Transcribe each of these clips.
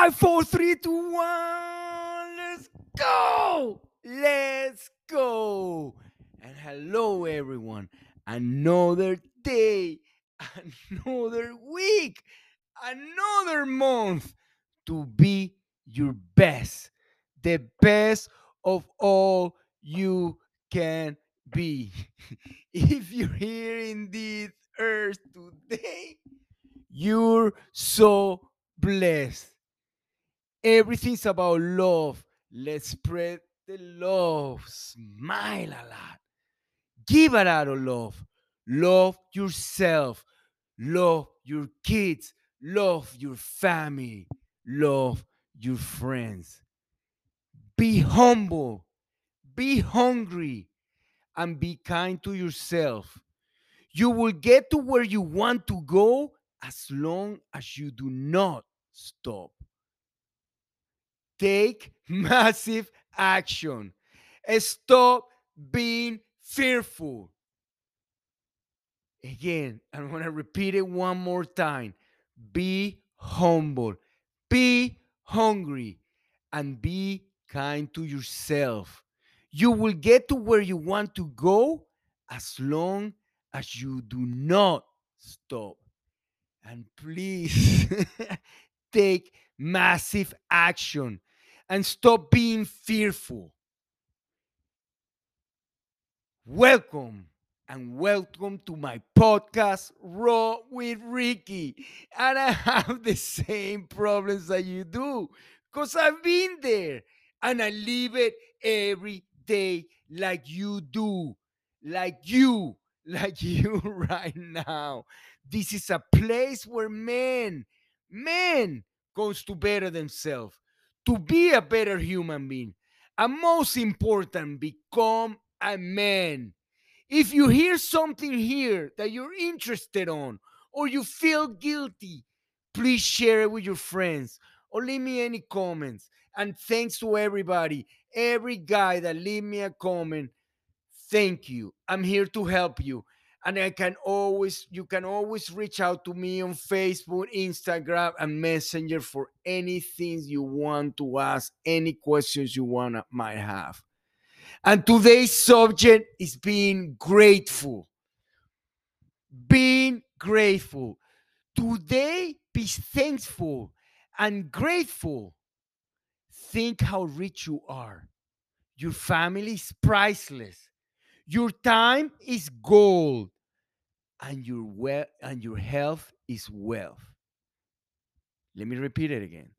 Five, four, three, two, one. Let's go. Let's go. And hello, everyone. Another day, another week, another month to be your best, the best of all you can be. if you're here in this earth today, you're so blessed. Everything's about love. Let's spread the love. Smile a lot. Give a lot of love. Love yourself. Love your kids. Love your family. Love your friends. Be humble. Be hungry. And be kind to yourself. You will get to where you want to go as long as you do not stop. Take massive action. Stop being fearful. Again, I'm going to repeat it one more time. Be humble, be hungry, and be kind to yourself. You will get to where you want to go as long as you do not stop. And please take massive action and stop being fearful. Welcome and welcome to my podcast, Raw with Ricky. And I have the same problems that you do because I've been there and I live it every day like you do, like you, like you right now. This is a place where men, men goes to better themselves, to be a better human being. And most important, become a man. If you hear something here that you're interested on or you feel guilty, please share it with your friends or leave me any comments. And thanks to everybody, every guy that leave me a comment. Thank you. I'm here to help you. And I can always, you can always reach out to me on Facebook, Instagram, and Messenger for anything you want to ask, any questions you want might have. And today's subject is being grateful. Being grateful. Today, be thankful and grateful. Think how rich you are. Your family is priceless. Your time is gold. And your we- and your health is wealth. Let me repeat it again.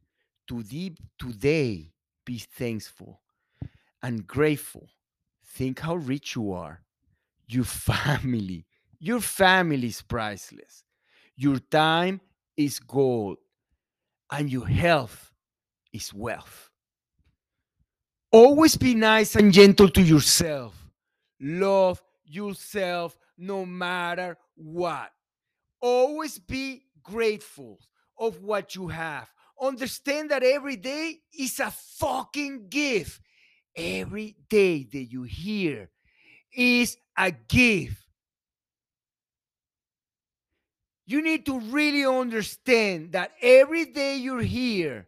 Today, today be thankful and grateful. Think how rich you are. Your family, your family is priceless. Your time is gold, and your health is wealth. Always be nice and gentle to yourself. Love yourself no matter what. Always be grateful of what you have. Understand that every day is a fucking gift every day that you hear is a gift. You need to really understand that every day you're here,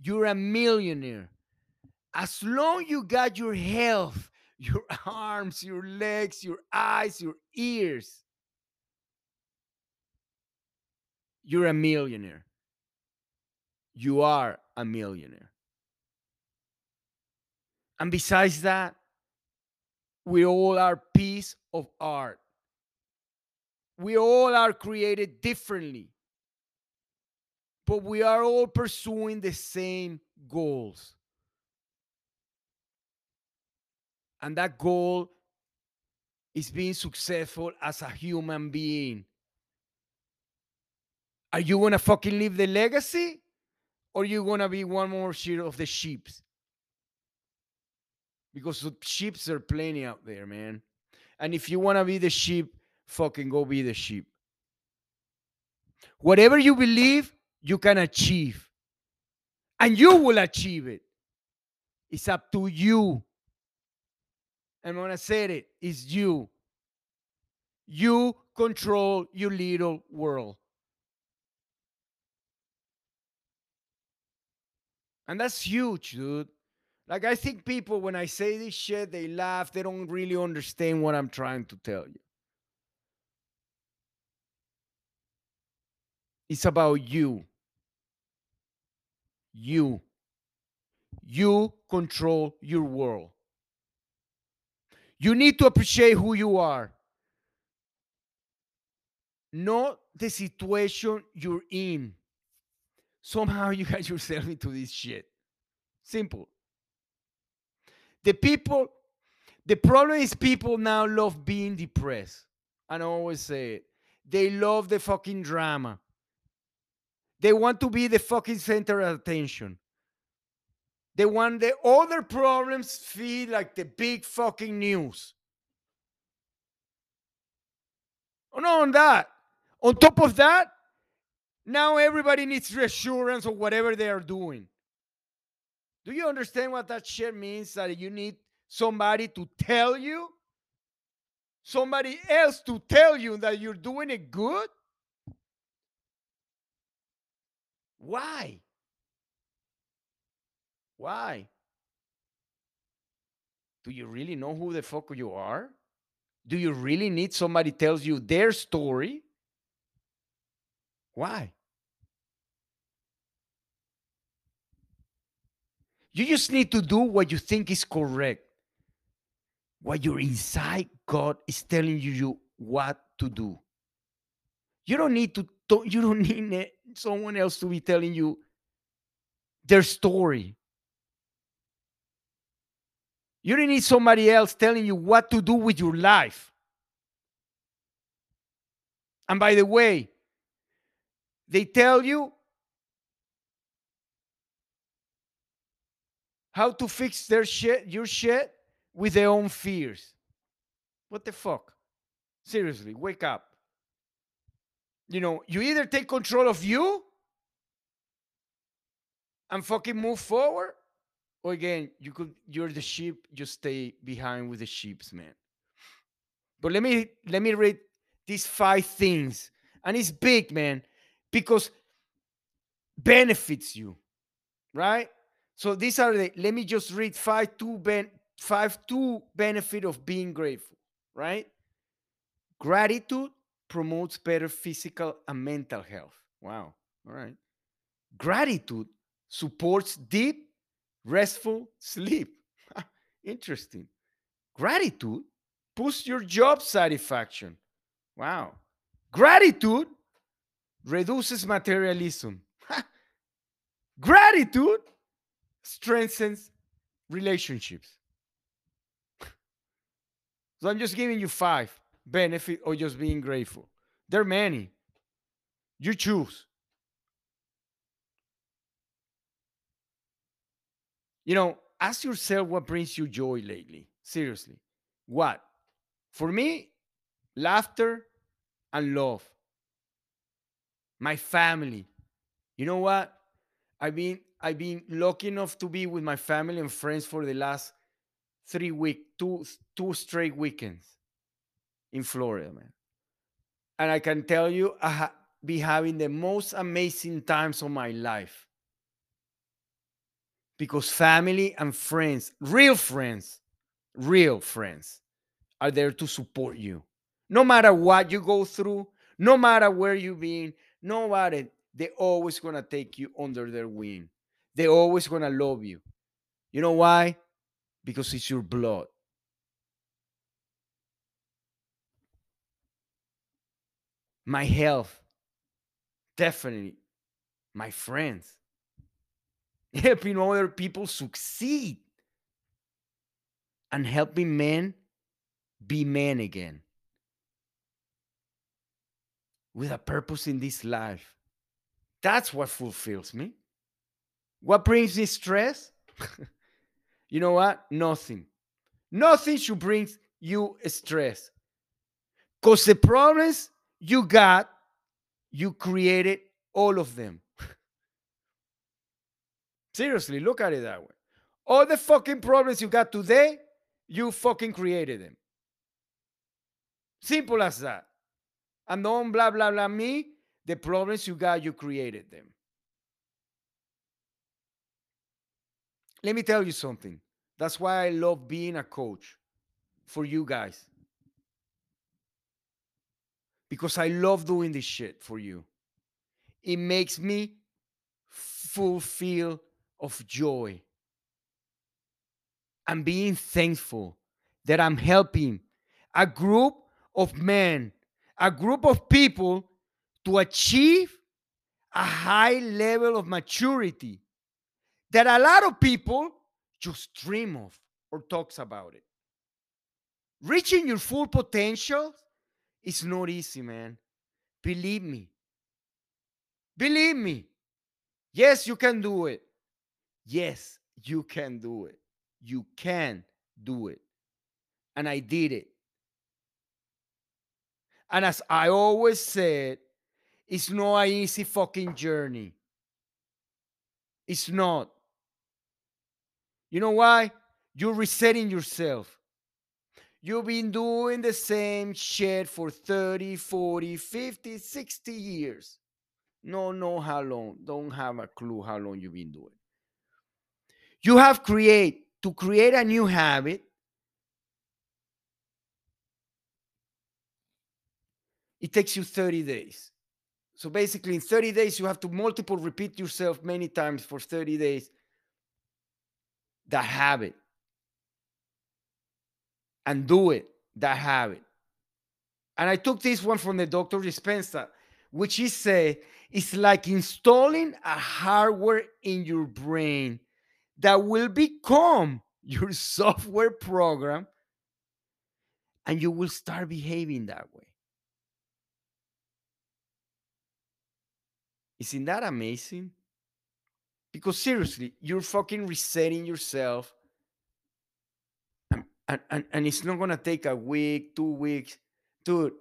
you're a millionaire. As long you got your health, your arms, your legs, your eyes, your ears, you're a millionaire. You are a millionaire. And besides that, we all are piece of art. We all are created differently. But we are all pursuing the same goals. And that goal is being successful as a human being. Are you gonna fucking leave the legacy? Or you gonna be one more sheet of the sheeps? because the sheeps are plenty out there, man. And if you want to be the sheep, fucking go be the sheep. Whatever you believe, you can achieve. And you will achieve it. It's up to you. And when I said it, it's you. You control your little world. And that's huge, dude. Like, I think people, when I say this shit, they laugh. They don't really understand what I'm trying to tell you. It's about you. You. You control your world. You need to appreciate who you are, not the situation you're in. Somehow you got yourself into this shit. Simple. The people, the problem is people now love being depressed. And I always say it. They love the fucking drama. They want to be the fucking center of attention. They want the other problems feel like the big fucking news. Oh, no, on that. On top of that, now everybody needs reassurance of whatever they are doing. Do you understand what that shit means? That you need somebody to tell you, somebody else to tell you that you're doing it good? Why? Why? Do you really know who the fuck you are? Do you really need somebody tells you their story? Why? You just need to do what you think is correct. What your inside God is telling you what to do. You don't need to you don't need someone else to be telling you their story. You don't need somebody else telling you what to do with your life. And by the way, they tell you how to fix their shit, your shit with their own fears. What the fuck? Seriously, wake up. You know, you either take control of you and fucking move forward, or again, you could you're the sheep, just stay behind with the sheeps, man. But let me let me read these five things. And it's big, man, because benefits you, right? So these are the let me just read five two ben five two benefit of being grateful, right? Gratitude promotes better physical and mental health. Wow. All right. Gratitude supports deep, restful sleep. Ah, interesting. Gratitude boosts your job satisfaction. Wow. Gratitude reduces materialism. Gratitude strengthens relationships. So I'm just giving you five benefit of just being grateful. There are many. You choose. You know, ask yourself what brings you joy lately. Seriously. What? For me, laughter and love. My family. You know what? I've been I've been lucky enough to be with my family and friends for the last three week, two two straight weekends in Florida, man. And I can tell you, I ha- be having the most amazing times of my life because family and friends, real friends, real friends, are there to support you. No matter what you go through, no matter where you've been, no matter, they're always gonna take you under their wing. They're always gonna love you. You know why? Because it's your blood. my health, definitely my friends, helping other people succeed, and helping men be men again with a purpose in this life. That's what fulfills me. What brings me stress? you know what? Nothing. Nothing should bring you stress. Because the problems you got, you created all of them. Seriously, look at it that way. All the fucking problems you got today, you fucking created them. Simple as that. And don't blah, blah, blah me. The problems you got, you created them. let me tell you something. That's why I love being a coach for you guys. Because I love doing this shit for you. It makes me fulfill of joy and being thankful that I'm helping a group of men, a group of people to achieve a high level of maturity that a lot of people just dream of or talks about it. Reaching your full potential is not easy, man. Believe me. Believe me. Yes, you can do it. Yes, you can do it. You can do it. And I did it. And as I always said, it's not an easy fucking journey. It's not. You know why? You're resetting yourself. You've been doing the same shit for 30, 40, 50, 60 years. No, no, how long. Don't have a clue how long you've been doing. You have create to create a new habit. It takes you 30 days. So basically, in 30 days, you have to multiple repeat yourself many times for 30 days that habit and do it that habit. And I took this one from the Dr. Dispenza, which he said it's like installing a hardware in your brain that will become your software program and you will start behaving that way. Isn't that amazing? Because seriously, you're fucking resetting yourself. And, and, and, it's not going to take a week, two weeks. Dude,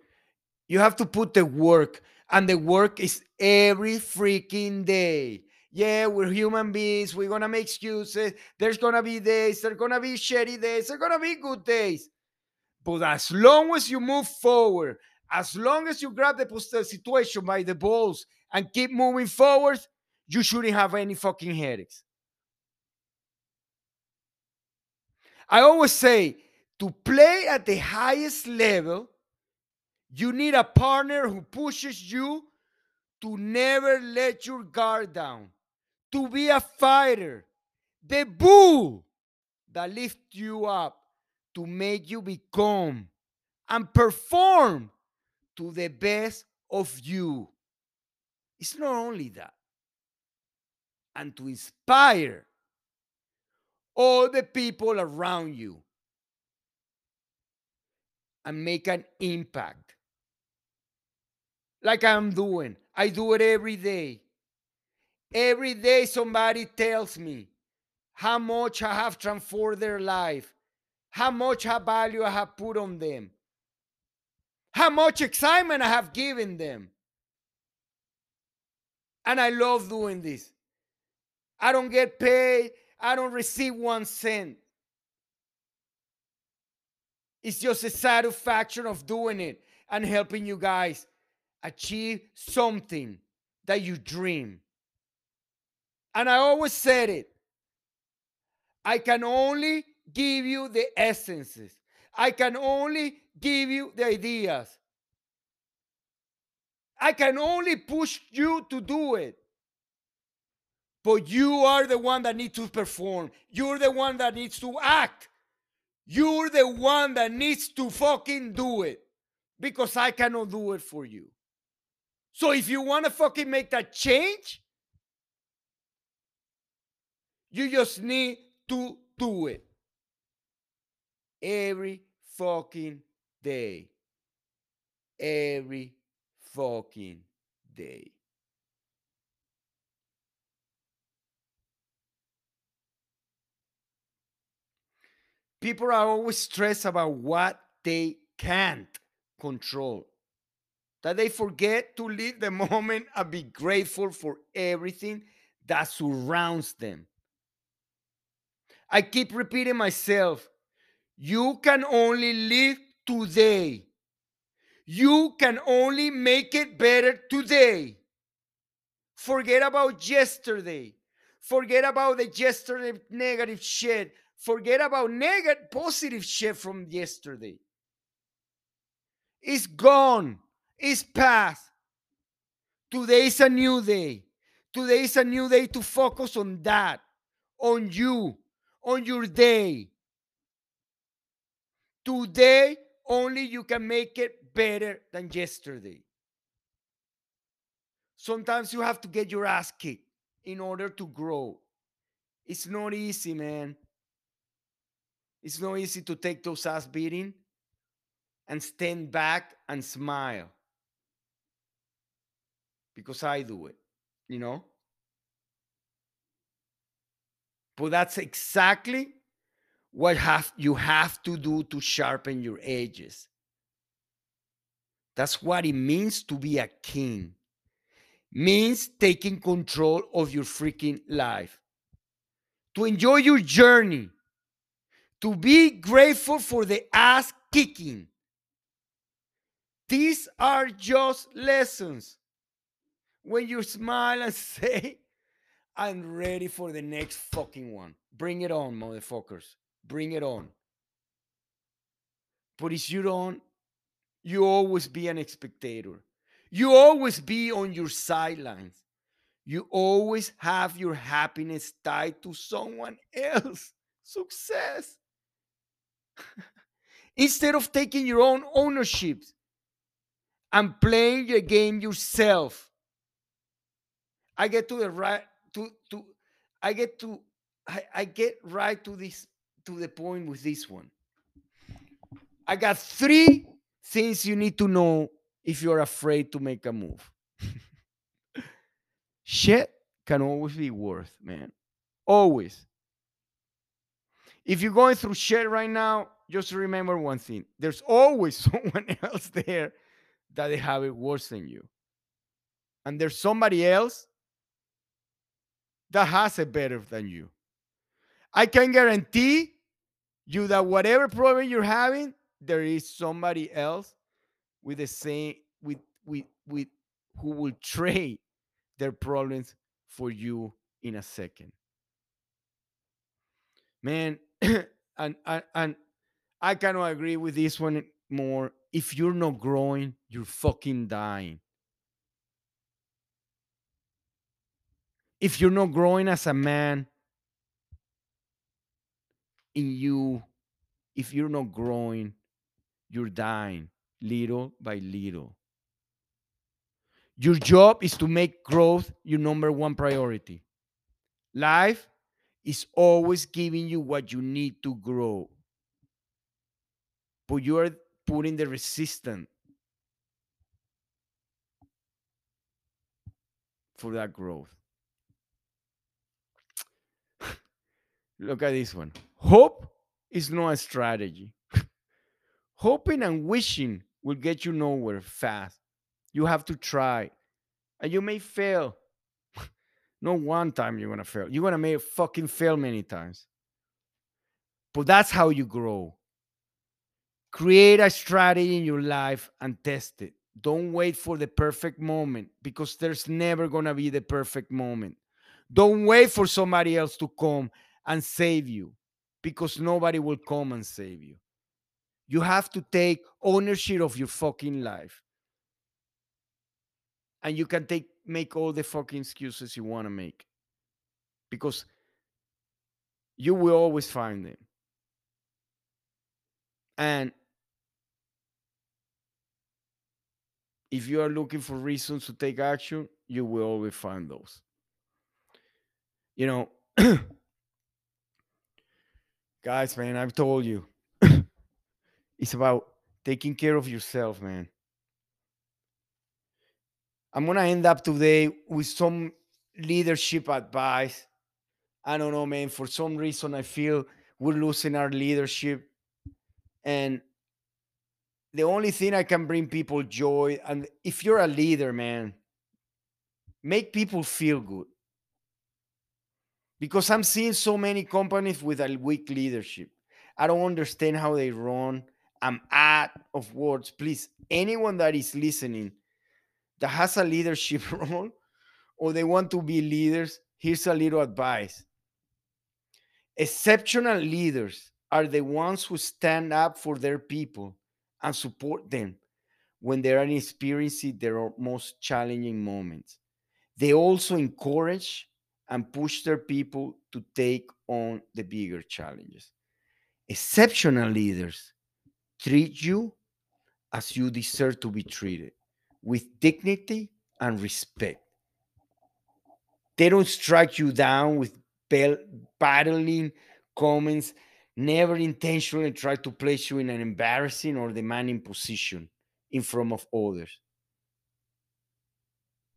you have to put the work, and the work is every freaking day. Yeah, we're human beings. We're to make excuses. There's to be days. There's to be shitty days. There's to be good days. But as long as you move forward, as long as you grab the situation by the balls and keep moving forward, you shouldn't have any fucking headaches. I always say to play at the highest level, you need a partner who pushes you to never let your guard down, to be a fighter, the bull that lifts you up to make you become and perform to the best of you. It's not only that, and to inspire all the people around you and make an impact. Like I'm doing. I do it every day. Every day somebody tells me how much I have transformed their life, how much value I have put on them, how much excitement I have given them. And I love doing this. I don't get paid. I don't receive one cent. It's just a satisfaction of doing it and helping you guys achieve something that you dream. And I always said it. I can only give you the essences. I can only give you the ideas. I can only push you to do it. But you are the one that needs to perform. You're the one that needs to act. You're the one that needs to fucking do it. Because I cannot do it for you. So if you want to fucking make that change, you just need to do it. Every fucking day. Every fucking day. People are always stressed about what they can't control. That they forget to live the moment and be grateful for everything that surrounds them. I keep repeating myself you can only live today. You can only make it better today. Forget about yesterday. Forget about the yesterday negative shit. Forget about negative positive shit from yesterday. It's gone. It's past. Today is a new day. Today is a new day to focus on that, on you, on your day. Today, only you can make it better than yesterday. Sometimes you have to get your ass kicked in order to grow. It's not easy, man. It's not easy to take those ass beating and stand back and smile. Because I do it, you know? But that's exactly what have you have to do to sharpen your edges. That's what it means to be a king. Means taking control of your freaking life. To enjoy your journey. To be grateful for the ass kicking. These are just lessons. When you smile and say, I'm ready for the next fucking one. Bring it on, motherfuckers. Bring it on. But if you don't, you always be an spectator. You always be on your sidelines. You always have your happiness tied to someone else. Success. Instead of taking your own ownership and playing the game yourself. I get to the right to to I get to I, I get right to this to the point with this one. I got three things you need to know if you're afraid to make a move. Shit can always be worth, man. Always. If you're going through shit right now, just remember one thing there's always someone else there that they have it worse than you. And there's somebody else that has it better than you. I can guarantee you that whatever problem you're having, there is somebody else with the same with with with who will trade their problems for you in a second. Man, and and, and I cannot agree with this one more. If you're not growing, you're fucking dying. If you're not growing as a man, in you, if you're not growing, you're dying little by little. Your job is to make growth your number one priority. Life is always giving you what you need to grow. But you are putting the resistance for that growth. Look at this one. Hope is not a strategy. Hoping and wishing will get you nowhere fast. You have to try. And you may fail. no one time you're gonna fail. You're gonna make fucking fail many times. But that's how you grow. Create a strategy in your life and test it. Don't wait for the perfect moment because there's never gonna be the perfect moment. Don't wait for somebody else to come and save you because nobody will come and save you. You have to take ownership of your fucking life. And you can take make all the fucking excuses you want to make. Because you will always find them. And if you are looking for reasons to take action, you will always find those. You know, guys, man, I've told you it's about taking care of yourself, man. I'm gonna end up today with some leadership advice. I don't know, man. For some reason, I feel we're losing our leadership. And the only thing I can bring people joy, and if you're a leader, man, make people feel good. Because I'm seeing so many companies with a weak leadership. I don't understand how they run. I'm out of words. Please, anyone that is listening that has a leadership role or they want to be leaders, here's a little advice exceptional leaders are the ones who stand up for their people and support them when they are experiencing their most challenging moments. They also encourage and push their people to take on the bigger challenges. Exceptional leaders treat you as you deserve to be treated with dignity and respect. They don't strike you down with battling comments, never intentionally try to place you in an embarrassing or demanding position in front of others.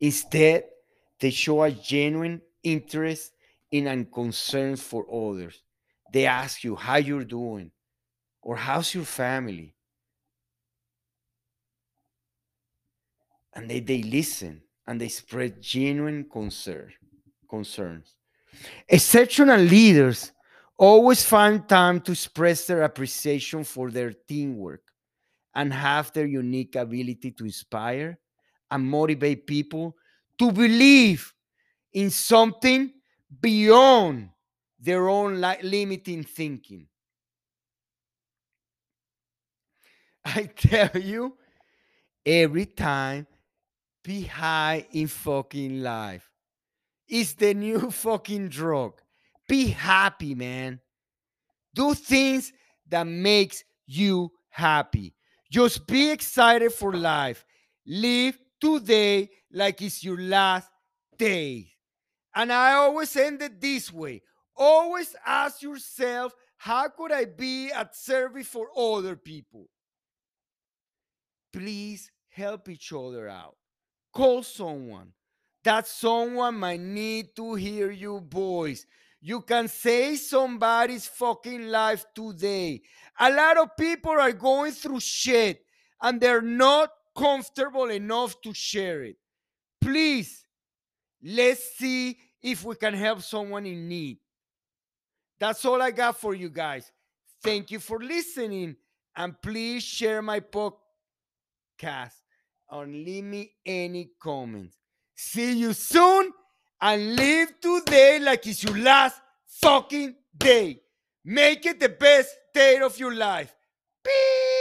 Instead, they show a genuine interest in and concern for others. They ask you how you're doing or how's your family. And they, they listen and they spread genuine concern, concerns. Exceptional leaders always find time to express their appreciation for their teamwork and have their unique ability to inspire and motivate people to believe in something beyond their own li- limiting thinking. I tell you, every time, be high in fucking life. It's the new fucking drug. Be happy, man. Do things that makes you happy. Just be excited for life. Live today like it's your last day. And I always end it this way. Always ask yourself, how could I be at service for other people? Please help each other out. Call someone. That someone might need to hear your voice. You can save somebody's fucking life today. A lot of people are going through shit and they're not comfortable enough to share it. Please, let's see if we can help someone in need. That's all I got for you guys. Thank you for listening and please share my podcast and leave me any comments. See you soon and live today like it's your last fucking day. Make it the best day of your life. Peace.